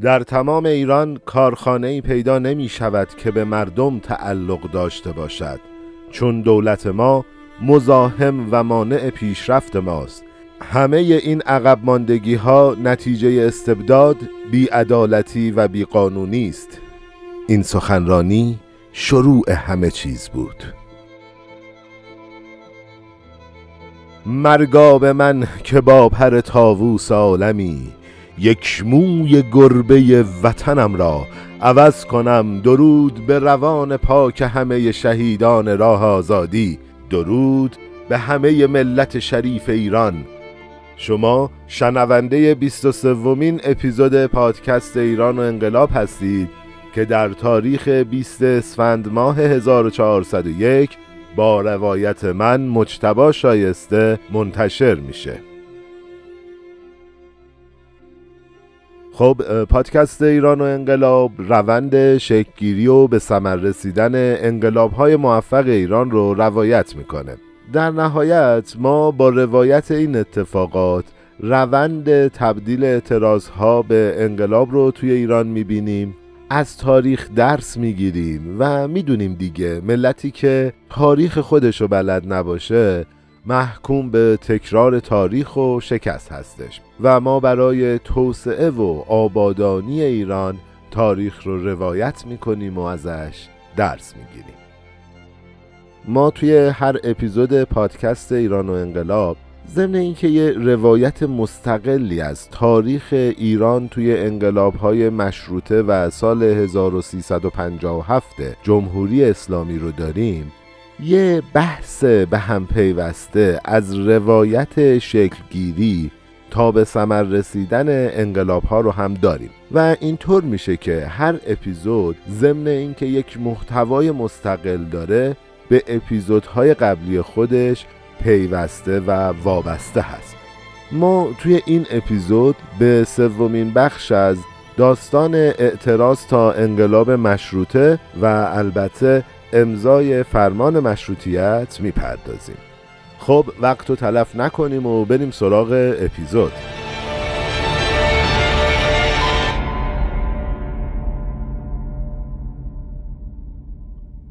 در تمام ایران کارخانه پیدا نمی شود که به مردم تعلق داشته باشد. چون دولت ما مزاحم و مانع پیشرفت ماست. همه این عقب ماندگی ها نتیجه استبداد بیعدالتی و بیقانونی است. این سخنرانی شروع همه چیز بود. مرگا به من که با پر تاووس عالمی یک موی گربه وطنم را عوض کنم. درود به روان پاک همه شهیدان راه آزادی. درود به همه ملت شریف ایران. شما شنونده 23 ومین اپیزود پادکست ایران و انقلاب هستید که در تاریخ 20 اسفند ماه 1401 با روایت من مجتبا شایسته منتشر میشه. خب پادکست ایران و انقلاب روند شکلگیری و به ثمر رسیدن انقلاب های موفق ایران رو روایت می‌کنه. در نهایت ما با روایت این اتفاقات روند تبدیل اعتراض ها به انقلاب رو توی ایران می‌بینیم از تاریخ درس می‌گیریم و می‌دونیم دیگه ملتی که تاریخ خودش رو بلد نباشه محکوم به تکرار تاریخ و شکست هستش و ما برای توسعه و آبادانی ایران تاریخ رو روایت می‌کنیم و ازش درس می‌گیریم. ما توی هر اپیزود پادکست ایران و انقلاب ضمن اینکه یه روایت مستقلی از تاریخ ایران توی انقلاب های مشروطه و سال 1357 جمهوری اسلامی رو داریم یه بحث به هم پیوسته از روایت شکلگیری تا به ثمر رسیدن انقلاب ها رو هم داریم. و اینطور میشه که هر اپیزود ضمن اینکه یک محتوای مستقل داره به اپیزودهای قبلی خودش پیوسته و وابسته هست. ما توی این اپیزود به سومین بخش از داستان اعتراض تا انقلاب مشروطه و البته امضای فرمان مشروطیت می‌پردازیم. خب وقت رو تلف نکنیم و بریم سراغ اپیزود.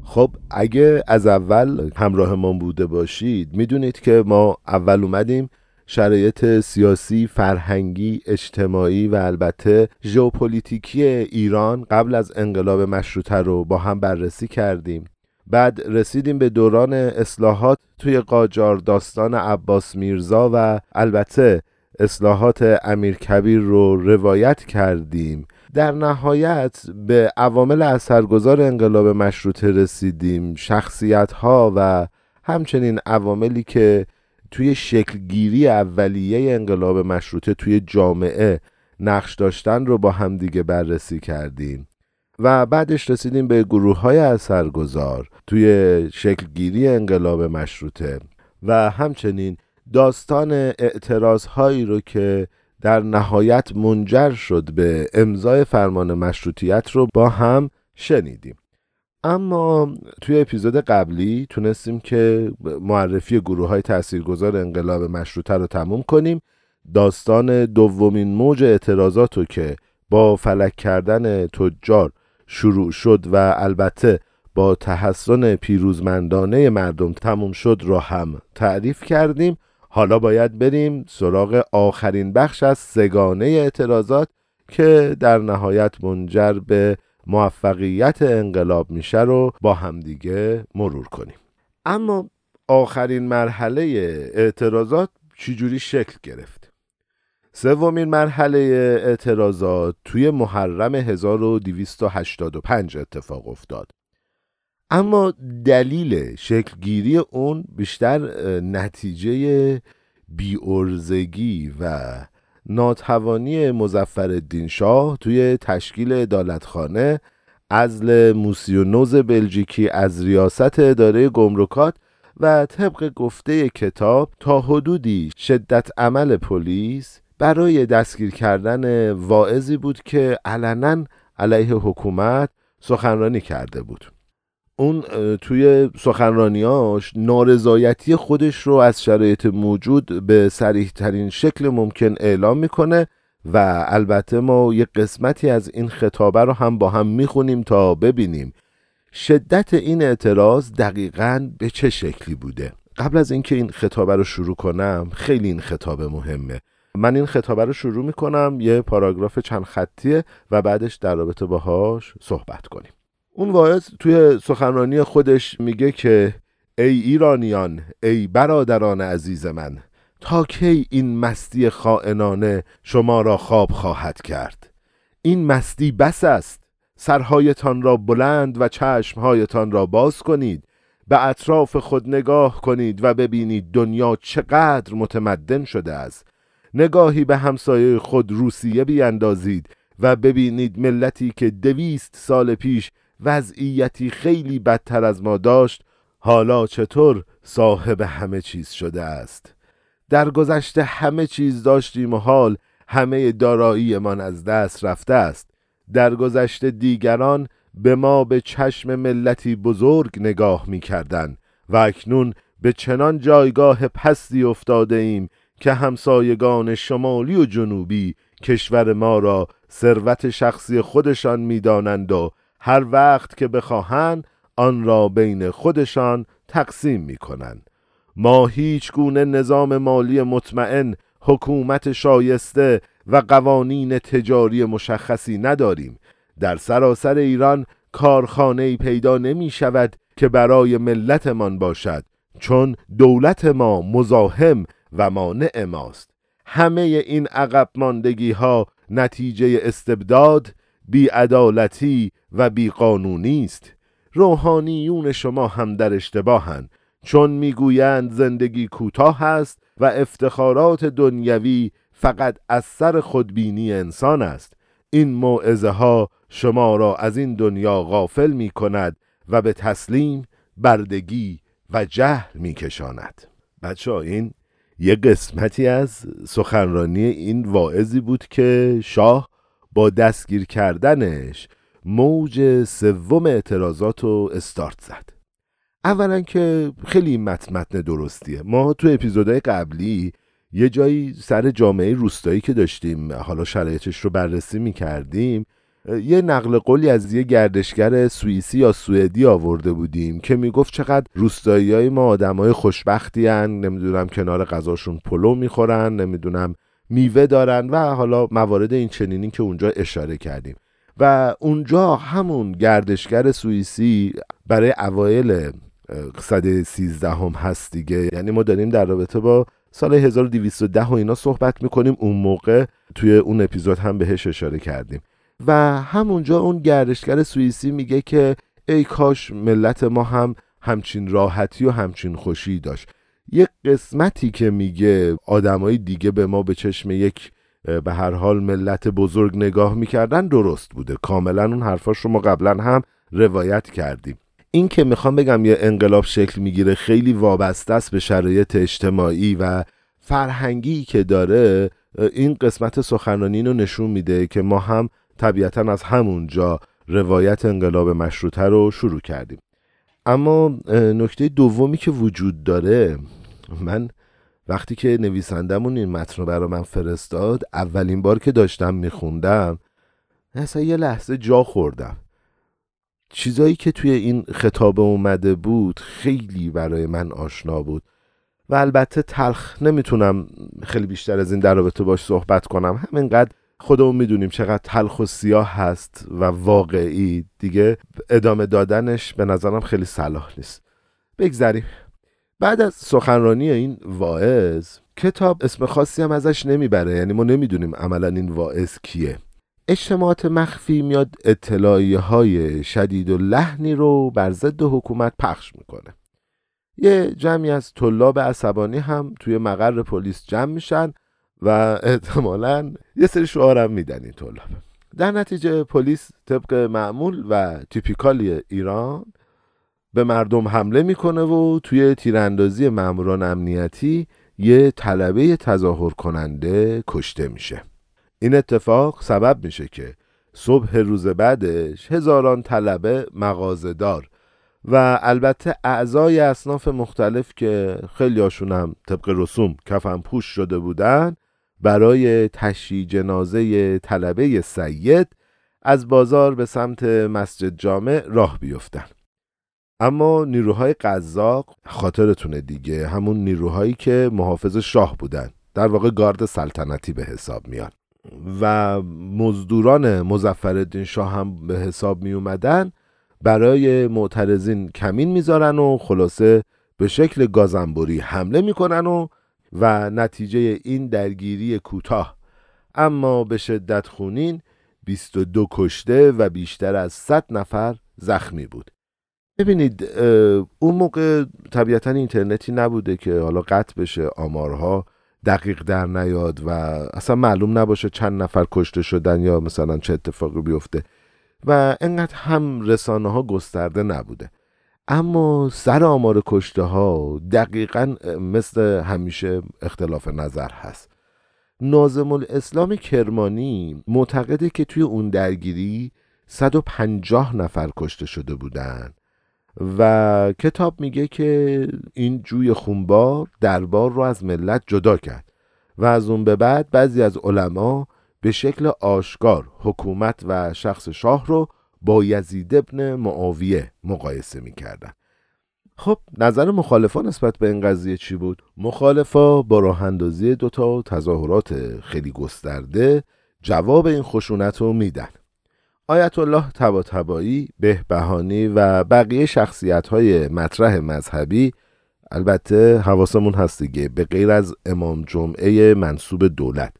خب اگه از اول همراه ما بوده باشید می‌دونید که ما اول اومدیم شرایط سیاسی، فرهنگی، اجتماعی و البته ژئوپلیتیکی ایران قبل از انقلاب مشروطه رو با هم بررسی کردیم. بعد رسیدیم به دوران اصلاحات توی قاجار داستان عباس میرزا و البته اصلاحات امیرکبیر رو روایت کردیم در نهایت به عوامل اثرگذار انقلاب مشروطه رسیدیم شخصیت ها و همچنین عواملی که توی شکلگیری اولیه انقلاب مشروطه توی جامعه نقش داشتن رو با همدیگه بررسی کردیم. و بعدش رسیدیم به گروه های اثرگذار توی شکلگیری انقلاب مشروطه. و همچنین داستان اعتراض هایی رو که در نهایت منجر شد به امضای فرمان مشروطیت رو با هم شنیدیم. اما توی اپیزود قبلی تونستیم که معرفی گروه های تاثیرگذار انقلاب مشروطه رو تموم کنیم. داستان دومین موج اعتراضات که با فلک کردن تجار شروع شد و البته با تحسن پیروزمندانه مردم تموم شد را هم تعریف کردیم. حالا باید بریم سراغ آخرین بخش از سگانه اعتراضات که در نهایت منجر به موفقیت انقلاب میشه رو با همدیگه مرور کنیم. اما آخرین مرحله اعتراضات چجوری شکل گرفت؟ سومین مرحله اعتراضات توی محرم 1285 اتفاق افتاد. اما دلیل شکلگیری اون بیشتر نتیجه بیورزگی و ناتوانی مزفر شاه توی تشکیل ادالتخانه ازل موسیونوز بلژیکی از ریاست اداره گمرکات و طبق گفته کتاب تا حدودی شدت عمل پلیس برای دستگیر کردن واعظی بود که علنا علیه حکومت سخنرانی کرده بود. اون توی سخنرانیاش نارضایتی خودش رو از شرایط موجود به سریح ترین شکل ممکن اعلام می‌کنه و البته ما یه قسمتی از این خطابه رو هم با هم می‌خونیم تا ببینیم. شدت این اعتراض دقیقا به چه شکلی بوده؟ قبل از اینکه این خطابه رو شروع کنم خیلی این خطابه مهمه. من این خطابه رو شروع می‌کنم یه پاراگراف چند خطیه و بعدش در رابطه باهاش صحبت کنیم. اون واعظ توی سخنرانی خودش میگه که ای ایرانیان ای برادران عزیز من تا کی این مستی خائنانه شما را خواب خواهد کرد؟ این مستی بس است. سرهایتان را بلند و چشمهایتان را باز کنید. به اطراف خود نگاه کنید و ببینید دنیا چقدر متمدن شده است. نگاهی به همسایه خود روسیه بیاندازید و ببینید ملتی که دویست سال پیش وضعیتی خیلی بدتر از ما داشت حالا چطور صاحب همه چیز شده است؟ در گذشته همه چیز داشتیم و حال همه داراییمان از دست رفته است. در گذشته دیگران به ما به چشم ملتی بزرگ نگاه می کردن و اکنون به چنان جایگاه پستی افتاده ایم که همسایگان شمالی و جنوبی کشور ما را ثروت شخصی خودشان می‌دانند و هر وقت که بخواهند آن را بین خودشان تقسیم می کنند. ما هیچ گونه نظام مالی مطمئن حکومت شایسته و قوانین تجاری مشخصی نداریم در سراسر ایران کارخانه پیدا نمی شود که برای ملتمان باشد چون دولت ما مزاحم و مانع ماست همه این عقب ماندگی ها نتیجه استبداد بیعدالتی و بیقانونی است. روحانیون شما هم در اشتباهند چون می‌گویند زندگی کوتاه است و افتخارات دنیوی فقط از سر خودبینی انسان است. این موعظه ها شما را از این دنیا غافل می کند و به تسلیم بردگی و جهل می کشاند بچه این یه قسمتی از سخنرانی این واعظی بود که شاه با دستگیر کردنش موج سوم اعتراضات رو استارت زد. اولا که خیلی متن درستیه. ما تو اپیزودهای قبلی یه جایی سر جامعه روستایی که داشتیم حالا شرایطش رو بررسی می کردیم یه نقل قولی از یه گردشگر سوئیسی یا سوئدی آورده بودیم که می‌گفت چقدر روستایی های ما آدمای خوشبختی هن نمی‌دونم کنار غذاشون پلو می‌خورن نمی‌دونم میوه دارن و حالا موارد این چنینی که اونجا اشاره کردیم. و اونجا همون گردشگر سوئیسی برای اوایل صده سیزدهم هست دیگه. یعنی ما داریم در رابطه با سال 1210 و اینا صحبت می‌کنیم. اون موقع توی اون اپیزود هم بهش اشاره کردیم. و همونجا اون گردشگر سوئیسی میگه که ای کاش ملت ما هم همچین راحتی و همچین خوشی داشت. یک قسمتی که میگه آدمای دیگه به ما به چشم یک به هر حال ملت بزرگ نگاه می‌کردن درست بوده. کاملا اون حرفاش رو ما قبلا هم روایت کردیم. این که می‌خوام بگم یه انقلاب شکل می‌گیره خیلی وابسته است به شرایط اجتماعی و فرهنگی که داره این قسمت سخنرانی رو نشون میده که ما هم طبیعتا از همونجا روایت انقلاب مشروطه رو شروع کردیم. اما نکته دومی که وجود داره من وقتی که نویسندمون این متن رو برای من فرستاد اولین بار که داشتم میخوندم اصلا یه لحظه جا خوردم. چیزایی که توی این خطاب اومده بود خیلی برای من آشنا بود و البته تلخ نمی‌تونم خیلی بیشتر از این در رابطه باش صحبت کنم. همینقدر خودمون می‌دونیم چقدر تلخ و سیاه هست و واقعی. دیگه ادامه دادنش به نظرم خیلی صلاح نیست. بگذریم. بعد از سخنرانی این واعظ کتاب اسم خاصی هم ازش نمی‌بره یعنی ما نمی‌دونیم عملا این واعظ کیه. اجتماعات مخفی میاد اطلاعیه های شدید و لحنی رو بر ضد حکومت پخش می‌کنه. یه جمعی از طلاب عصبانی هم توی مقر پلیس جمع میشن و احتمالا یه سری شعارم میدن این طلاب. در نتیجه پلیس طبق معمول و تیپیکالی ایران به مردم حمله می‌کنه و توی تیراندازی ماموران امنیتی یه طلبه تظاهر کننده کشته میشه. این اتفاق سبب میشه که صبح روز بعدش هزاران طلبه مغازدار و البته اعضای اصناف مختلف که خیلی هاشون هم طبق رسوم کفن پوش شده بودن برای تشییع جنازه طلبه سید از بازار به سمت مسجد جامع راه بیفتن. اما نیروهای قزاق خاطرتونه دیگه. همون نیروهایی که محافظ شاه بودن. در واقع گارد سلطنتی به حساب میان. و مزدوران مزفردین شاه هم به حساب می اومدن برای معترضین کمین می‌ذارن و خلاصه به شکل گازنبوری حمله می‌کنن و و نتیجه این درگیری کوتاه. اما به شدت خونین 22 کشته و بیشتر از 100 نفر زخمی بود. ببینید اون موقع طبیعتا اینترنتی نبوده که حالا قطع بشه آمارها دقیق در نیاد و اصلا معلوم نباشه چند نفر کشته شدن یا مثلا چه اتفاقی بیفته و انقدر هم رسانه ها گسترده نبوده. اما سر آمار کشته ها دقیقا مثل همیشه اختلاف نظر هست. نازم الاسلام کرمانی معتقده که توی اون درگیری 150 نفر کشته شده بودن. و کتاب میگه که این جوی خونبار دربار رو از ملت جدا کرد و از اون به بعد بعضی از علما به شکل آشکار حکومت و شخص شاه رو با یزید ابن معاویه مقایسه می‌کردن خب نظر مخالفان نسبت به این قضیه چی بود؟ مخالفا با راه اندازی دوتا تظاهرات خیلی گسترده جواب این خشونت رو میدن آیت الله تباتبایی، بهبهانی و بقیه شخصیت های مطرح مذهبی البته حواسمون هست دیگه به غیر از امام جمعه منصوب دولت.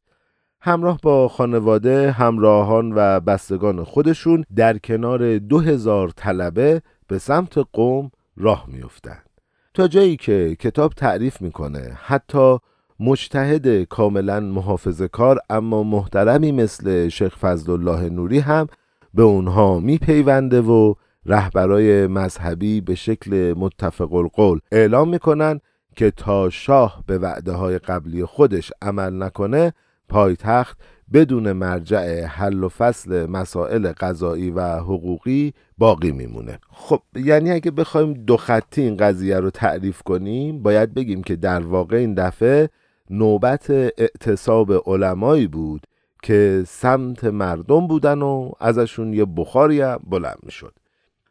همراه با خانواده همراهان و بستگان خودشون در کنار دو هزار طلبه به سمت قوم راه میافتند. تا جایی که کتاب تعریف می‌کنه حتی مجتهد کاملا محافظ کار اما محترمی مثل شیخ فضل الله نوری هم به اونها میپیونده و رهبرای مذهبی به شکل متفق القول اعلام می‌کنن که تا شاه به وعده های قبلی خودش عمل نکنه پایتخت بدون مرجع حل و فصل مسائل قضایی و حقوقی باقی میمونه. خب یعنی اگه بخوایم دو خطی این قضیه رو تعریف کنیم باید بگیم که در واقع این دفعه نوبت اعتصاب علمایی بود که سمت مردم بودن و ازشون یه بخاری بلند می‌شد.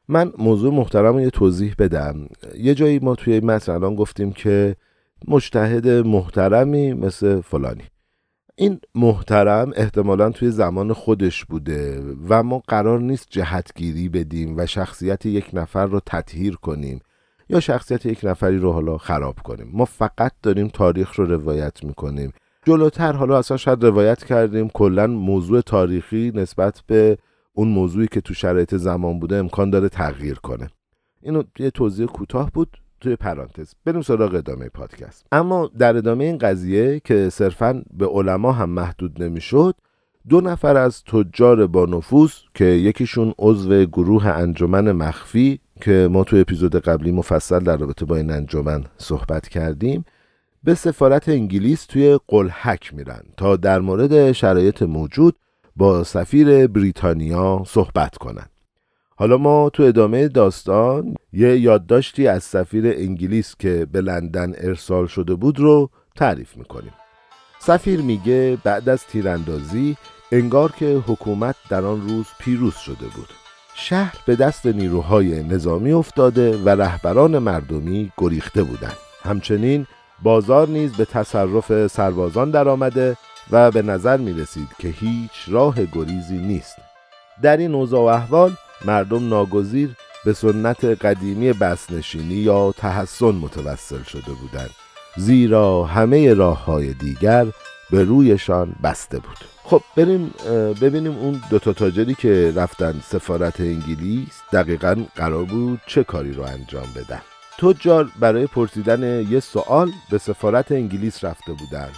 من موضوع محترم یه توضیح بدم. یه جایی ما توی متن الان گفتیم که مجتهد محترمی مثل فلانی. این محترم احتمالا توی زمان خودش بوده و ما قرار نیست جهتگیری بدیم و شخصیت یک نفر رو تطهیر کنیم یا شخصیت یک نفری رو حالا خراب کنیم. ما فقط داریم تاریخ رو روایت می‌کنیم. جلوتر. حالا اصلا شاید روایت کردیم کلا موضوع تاریخی نسبت به اون موضوعی که تو شرایط زمان بوده امکان داره تغییر کنه. اینو یه توضیح کوتاه بود توی پرانتز. بریم سراغ ادامه پادکست. اما در ادامه این قضیه که صرفا به علما هم محدود نمی‌شد دو نفر از تجار با نفوذ که یکیشون عضو گروه انجمن مخفی که ما تو اپیزود قبلی مفصل در رابطه با این انجمن صحبت کردیم به سفارت انگلیس توی قلحک میرن تا در مورد شرایط موجود با سفیر بریتانیا صحبت کنند. حالا ما تو ادامه داستان یه یادداشتی از سفیر انگلیس که به لندن ارسال شده بود رو تعریف می‌کنیم. سفیر میگه بعد از تیراندازی انگار که حکومت در آن روز پیروز شده بود. شهر به دست نیروهای نظامی افتاده و رهبران مردمی گریخته بودند. همچنین بازار نیز به تصرف سربازان درآمده و به نظر می رسید که هیچ راه گریزی نیست. در این اوضاع و احوال مردم ناگزیر به سنت قدیمی بسنشینی یا تحسن متوسل شده بودند زیرا همه راه های دیگر به رویشان بسته بود. خب بریم ببینیم اون دوتا تاجری که رفتن سفارت انگلیس دقیقا قرار بود چه کاری رو انجام بدن. تجار برای پرسیدن یه سوال به سفارت انگلیس رفته بودن.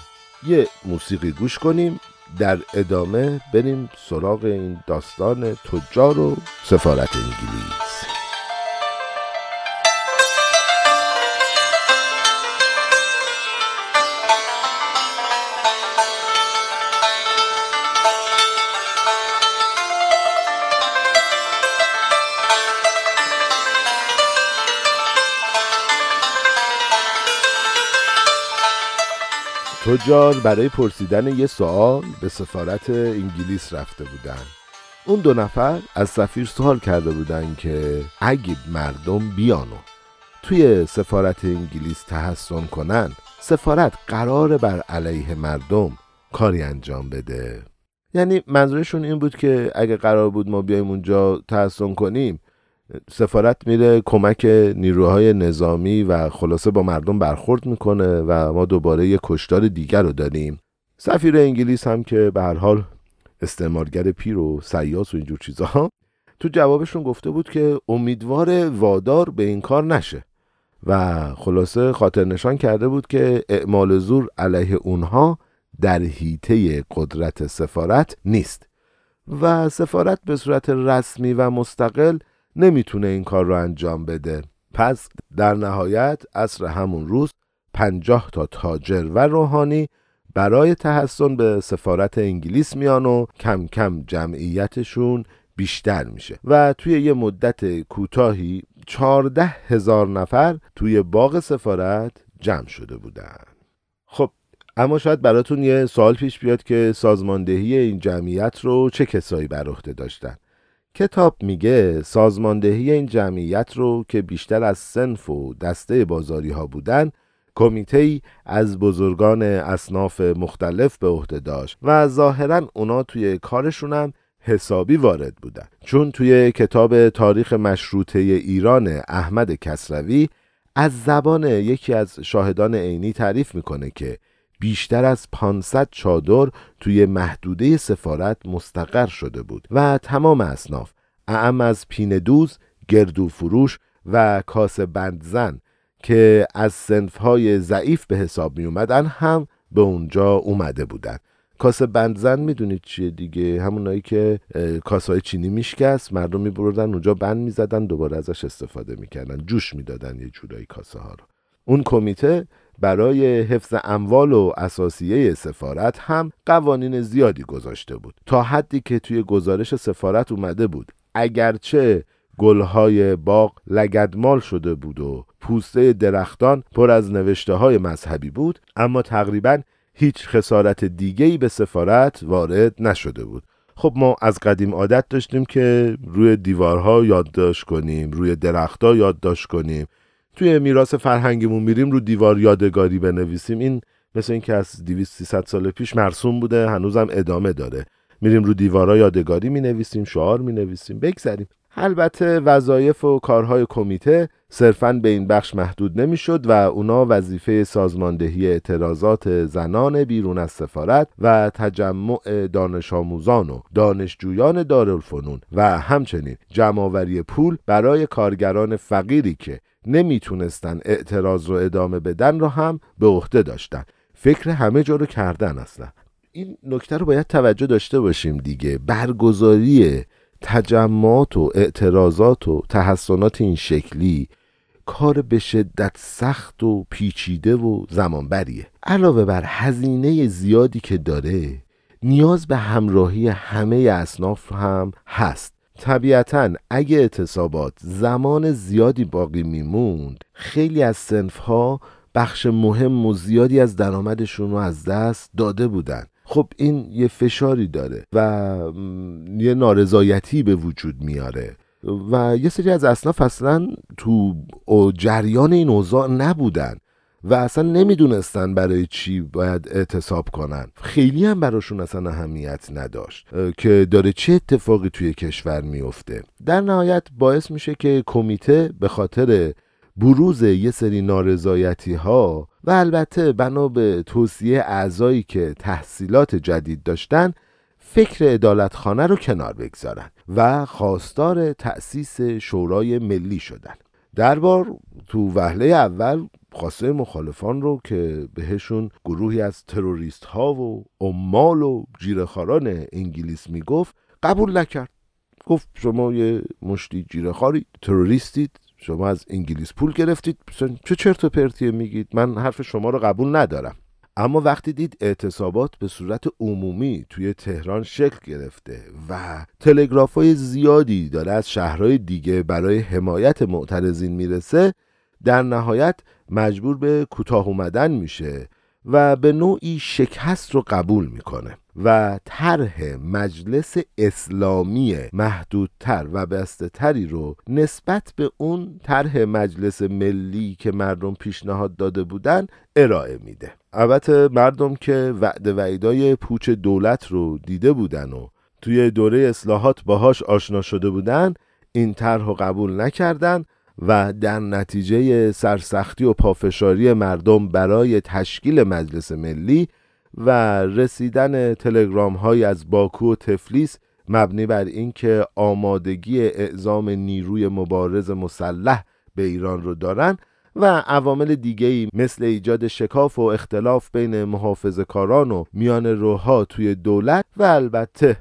یه موسیقی گوش کنیم در ادامه بریم سراغ این داستان تجار و سفارت انگلیس. تجار برای پرسیدن یه سوال به سفارت انگلیس رفته بودن. اون دو نفر از سفیر سوال کرده بودن که اگه مردم بیانو توی سفارت انگلیس تحسن کنن سفارت قرار بر علیه مردم کاری انجام بده. یعنی منظورشون این بود که اگه قرار بود ما بیایم اونجا تحسن کنیم سفارت میره کمک نیروهای نظامی و خلاصه با مردم برخورد می‌کنه و ما دوباره یه کشتار دیگر رو داریم. سفیر انگلیس هم که به هر حال استعمارگر پیر و سیاس و اینجور چیزها تو جوابشون گفته بود که امیدوار وادار به این کار نشه و خلاصه خاطر نشان کرده بود که اعمال زور علیه اونها در حیطه قدرت سفارت نیست و سفارت به صورت رسمی و مستقل نمی‌تونه این کار رو انجام بده. پس در نهایت اصر همون روز پنجاه تا تاجر و روحانی برای تحسن به سفارت انگلیس میان و کم کم جمعیتشون بیشتر میشه و توی یه مدت کوتاهی چارده هزار نفر توی باغ سفارت جمع شده بودن. خب اما شاید براتون یه سوال پیش بیاد که سازماندهی این جمعیت رو چه کسایی بر عهده داشتن؟ کتاب میگه سازماندهی این جمعیت رو که بیشتر از سنف و دسته بازاری ها بودن کمیته از بزرگان اصناف مختلف به عهده داشت و ظاهرا اونا توی کارشون هم حسابی وارد بودن. چون توی کتاب تاریخ مشروطه ایران احمد کسروی از زبان یکی از شاهدان عینی تعریف می‌کنه که بیشتر از 500 چادر توی محدوده سفارت مستقر شده بود و تمام اصناف اعم از پین دوز، گردو فروش و کاس بندزن که از سنفهای ضعیف به حساب می اومدن هم به اونجا اومده بودن. کاسه بندزن می‌دونید چیه دیگه؟ همونایی که کاسه چینی میشکست مردم میبردن اونجا بند می‌زدن دوباره ازش استفاده می‌کردن جوش می‌دادن یه جورایی کاسه ها رو. اون کمیته برای حفظ اموال و اساسیه سفارت هم قوانین زیادی گذاشته بود. تا حدی که توی گزارش سفارت اومده بود اگرچه گلهای باغ لگدمال شده بود و پوسته درختان پر از نوشته های مذهبی بود اما تقریبا هیچ خسارت دیگهی به سفارت وارد نشده بود. خب ما از قدیم عادت داشتیم که روی دیوارها یادداشت کنیم روی درختها یادداشت کنیم. توی میراث فرهنگیمون میریم رو دیوار یادگاری بنویسیم. این مثل اینکه از 200 300 سال پیش مرسوم بوده هنوزم ادامه داره. میریم رو دیوارا یادگاری می‌نویسیم شعار می‌نویسیم بگذریم. البته وظایف و کارهای کمیته صرفا به این بخش محدود نمی‌شد و اونا وظیفه سازماندهی اعتراضات زنان بیرون از سفارت و تجمع دانش آموزان و دانشجویان دارالفنون و همچنین جمعآوری پول برای کارگران فقیری که نمی‌تونستن اعتراض رو ادامه بدن رو هم به عهده داشتن. فکر همه جا رو کردن اصلا. این نکته رو باید توجه داشته باشیم دیگه. برگزاری تجمعات و اعتراضات و تحسنات این شکلی کار به شدت سخت و پیچیده و زمانبریه. علاوه بر هزینه زیادی که داره نیاز به همراهی همه اصناف هم هست. طبیعتا اگه اعتصابات زمان زیادی باقی میموند خیلی از سنف ها بخش مهم و زیادی از درآمدشون رو از دست داده بودن. خب این یه فشاری داره و یه نارضایتی به وجود میاره و یه سری از اصناف اصلا تو جریان این اوضاع نبودن. و اصلا نمی‌دونستن برای چی باید اعتصاب کنن. خیلی هم براشون اصلا اهمیت نداشت که داره چه اتفاقی توی کشور میفته در نهایت باعث میشه که کمیته به خاطر بروز یه سری نارضایتی ها و البته بنا به توصیه اعضایی که تحصیلات جدید داشتن فکر ادالتخانه رو کنار بگذارن و خواستار تأسیس شورای ملی شدن. دربار تو وهله اول خواسته مخالفان رو که بهشون گروهی از تروریست ها و عمال و جیرخاران انگلیس می‌گفت قبول نکرد. گفت شما یه مشتی جیرخاری تروریستید شما از انگلیس پول گرفتید چه چرت و پرتیه میگید؟ من حرف شما رو قبول ندارم. اما وقتی دید اعتصابات به صورت عمومی توی تهران شکل گرفته و تلگراف های زیادی داره از شهرهای دیگه برای حمایت معترضین می‌رسه در نهایت مجبور به کوتاه اومدن میشه و به نوعی شکست رو قبول می‌کنه و طرح مجلس اسلامی محدودتر و بسته تری رو نسبت به اون طرح مجلس ملی که مردم پیشنهاد داده بودن ارائه میده. البته مردم که وعد وعیدای پوچ دولت رو دیده بودن و توی دوره اصلاحات باهاش آشنا شده بودن این طرح رو قبول نکردن و در نتیجه سرسختی و پافشاری مردم برای تشکیل مجلس ملی و رسیدن تلگرام های از باکو و تفلیس مبنی بر اینکه آمادگی اعزام نیروی مبارز مسلح به ایران رو دارن و عوامل دیگهی مثل ایجاد شکاف و اختلاف بین محافظ کاران و میان روها توی دولت و البته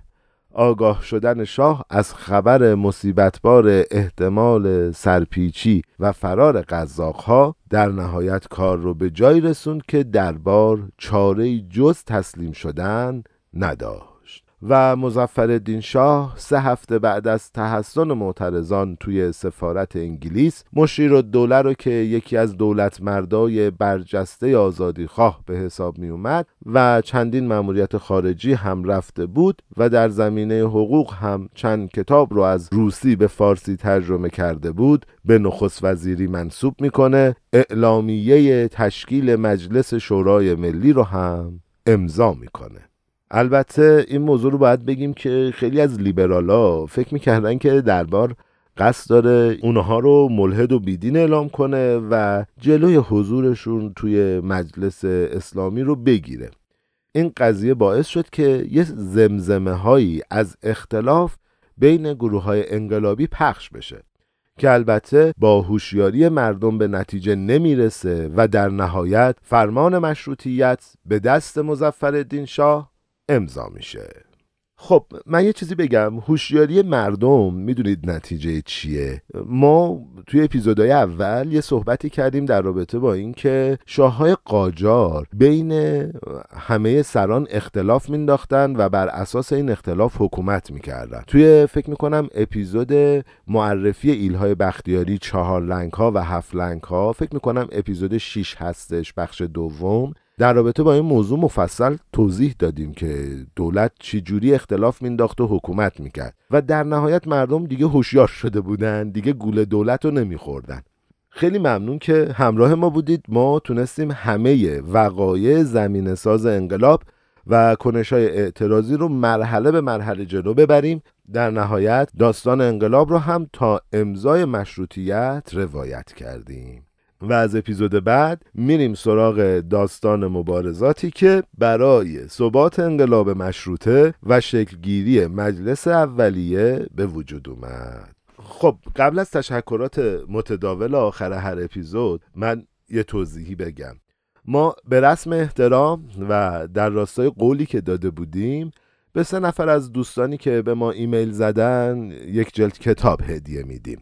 آگاه شدن شاه از خبر مصیبتبار احتمال سرپیچی و فرار قزاقها در نهایت کار رو به جای رسوند که دربار چاره جز تسلیم شدن نداشت. و مزفر شاه سه هفته بعد از تحسن معترضان توی سفارت انگلیس مشیر و دوله رو که یکی از دولت مردای برجسته آزادی خواه به حساب می اومد و چندین مأموریت خارجی هم رفته بود و در زمینه حقوق هم چند کتاب رو از روسی به فارسی ترجمه کرده بود به نخست وزیری منصوب می‌کنه اعلامیه تشکیل مجلس شورای ملی رو هم امضا می‌کنه. البته این موضوع رو باید بگیم که خیلی از لیبرالا فکر می‌کردن که دربار قصد داره اونها رو ملحد و بیدین اعلام کنه و جلوی حضورشون توی مجلس اسلامی رو بگیره. این قضیه باعث شد که یه زمزمه هایی از اختلاف بین گروه های انقلابی پخش بشه که البته با هوشیاری مردم به نتیجه نمی‌رسه و در نهایت فرمان مشروطیت به دست مزفر شاه امضا میشه. خب من یه چیزی بگم. هوشیاری مردم می‌دونید نتیجه چیه. ما توی اپیزودهای اول یه صحبتی کردیم در رابطه با اینکه شاههای قاجار بین همه سران اختلاف مینداختن و بر اساس این اختلاف حکومت می‌کردن. توی فکر می‌کنم اپیزود معرفی ایلهای بختیاری چهار لنگ ها و هفت لنگ ها فکر می‌کنم اپیزود 6 هستش بخش دوم. در رابطه با این موضوع مفصل توضیح دادیم که دولت چجوری اختلاف مینداخت و حکومت می‌کرد و در نهایت مردم دیگه هوشیار شده بودن دیگه گول دولت رو نمیخوردن. خیلی ممنون که همراه ما بودید. ما تونستیم همه وقایع زمین ساز انقلاب و کنش های اعتراضی رو مرحله به مرحله جلو ببریم. در نهایت داستان انقلاب رو هم تا امضای مشروطیت روایت کردیم. و از اپیزود بعد میریم سراغ داستان مبارزاتی که برای ثبات انقلاب مشروطه و شکلگیری مجلس اولیه به وجود اومد. خب قبل از تشکرات متداول آخر هر اپیزود من یه توضیحی بگم. ما به رسم احترام و در راستای قولی که داده بودیم به سه نفر از دوستانی که به ما ایمیل زدن یک جلد کتاب هدیه میدیم.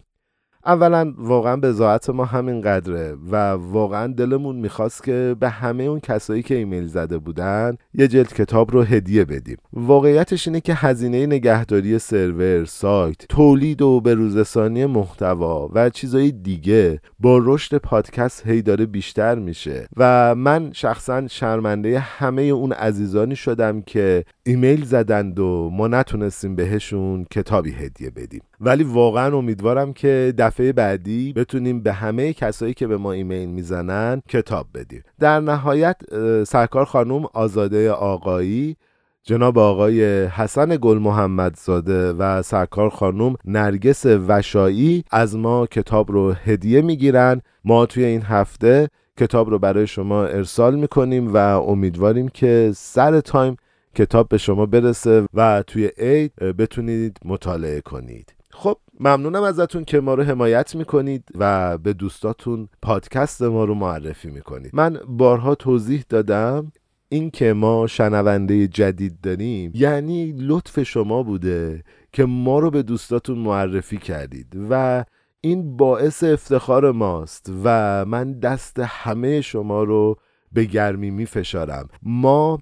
اولا واقعا بزاعت ما همین قدره و واقعا دلمون می‌خواست که به همه اون کسایی که ایمیل زده بودن یه جلد کتاب رو هدیه بدیم. واقعیتش اینه که هزینه نگهداری سرور سایت تولید و بروزرسانی محتوا و چیزهای دیگه با رشد پادکست هی داره بیشتر میشه. و من شخصا شرمنده همه اون عزیزانی شدم که ایمیل زدند و ما نتونستیم بهشون کتابی هدیه بدیم. ولی واقعا امیدوارم که دفعه بعدی بتونیم به همه کسایی که به ما ایمیل می‌زنن کتاب بدیم. در نهایت سرکار خانم آزاده آقایی جناب آقای حسن گل محمدزاده و سرکار خانم نرگس وشایی از ما کتاب رو هدیه می‌گیرن. ما توی این هفته کتاب رو برای شما ارسال می‌کنیم و امیدواریم که سر تایم کتاب به شما برسه و توی عید بتونید مطالعه کنید. خب ممنونم ازتون که ما رو حمایت می‌کنید و به دوستاتون پادکست ما رو معرفی می‌کنید. من بارها توضیح دادم این که ما شنونده جدید داریم یعنی لطف شما بوده که ما رو به دوستاتون معرفی کردید و این باعث افتخار ماست و من دست همه شما رو به گرمی می فشارم ما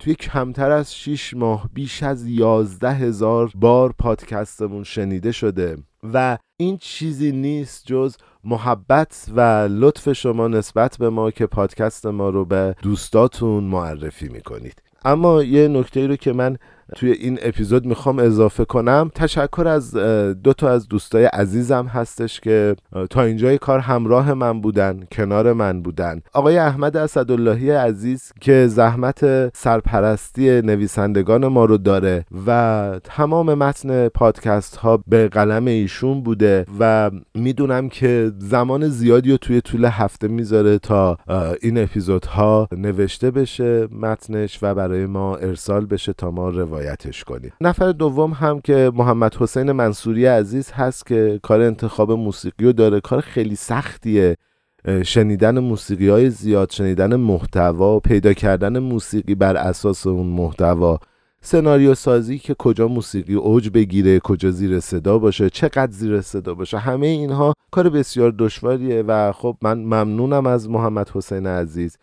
توی کمتر از 6 ماه بیش از 11 هزار بار پادکستمون شنیده شده و این چیزی نیست جز محبت و لطف شما نسبت به ما که پادکست ما رو به دوستاتون معرفی می‌کنید. اما یه نکته رو که من توی این اپیزود می‌خوام اضافه کنم. تشکر از دو تا از دوستای عزیزم هستش که تا اینجای کار همراه من بودن کنار من بودن. آقای احمد اسداللهی عزیز که زحمت سرپرستی نویسندگان ما رو داره و تمام متن پادکست ها به قلم ایشون بوده و می‌دونم که زمان زیادی رو توی طول هفته می‌ذاره تا این اپیزودها نوشته بشه متنش و برای ما ارسال بشه تا ما روایت روایتش کنیم نفر دوم هم که محمد حسین منصوری عزیز هست که کار انتخاب موسیقی رو داره. کار خیلی سختیه. شنیدن موسیقی های زیاد شنیدن محتوا پیدا کردن موسیقی بر اساس اون محتوا. سناریو سازی که کجا موسیقی اوج بگیره کجا زیر صدا باشه چقدر زیر صدا باشه همه اینها کار بسیار دشواریه و خب من ممنونم از محمد حسین عزیز.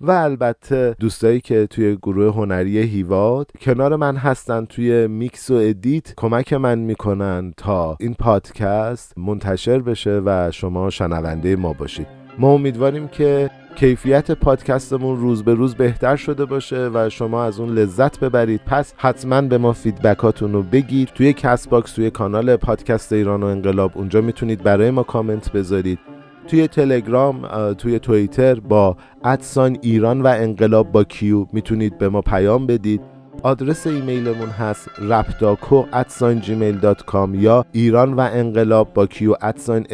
و البته دوستایی که توی گروه هنری هیواد کنار من هستن توی میکس و edit کمک من می‌کنن تا این پادکست منتشر بشه و شما شنونده ما باشید. ما امیدواریم که کیفیت پادکستمون روز به روز بهتر شده باشه و شما از اون لذت ببرید. پس حتما به ما feedback اتون رو بگید. توی Castbox توی کانال پادکست ایران و انقلاب اونجا می‌تونید برای ما کامنت بذارید. توی تلگرام توی توییتر با ادسان ایران و انقلاب با کیو می‌تونید به ما پیام بدید. آدرس ایمیلمون هست رپداکو ادسان جیمیل دات کام یا ایران و انقلاب با کیو ادسان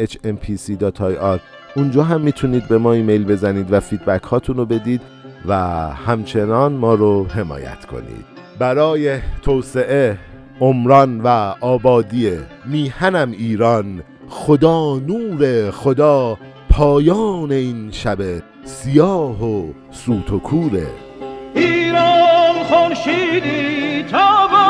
سی دات آر. اونجا هم می‌تونید به ما ایمیل بزنید و فیدبک هاتون رو بدید و همچنان ما رو حمایت کنید. برای توسعه عمران و آبادی میهنم ایران خدا نور خدا پایان این شب سیاه و سوت و کوره ایران خورشیدی تابان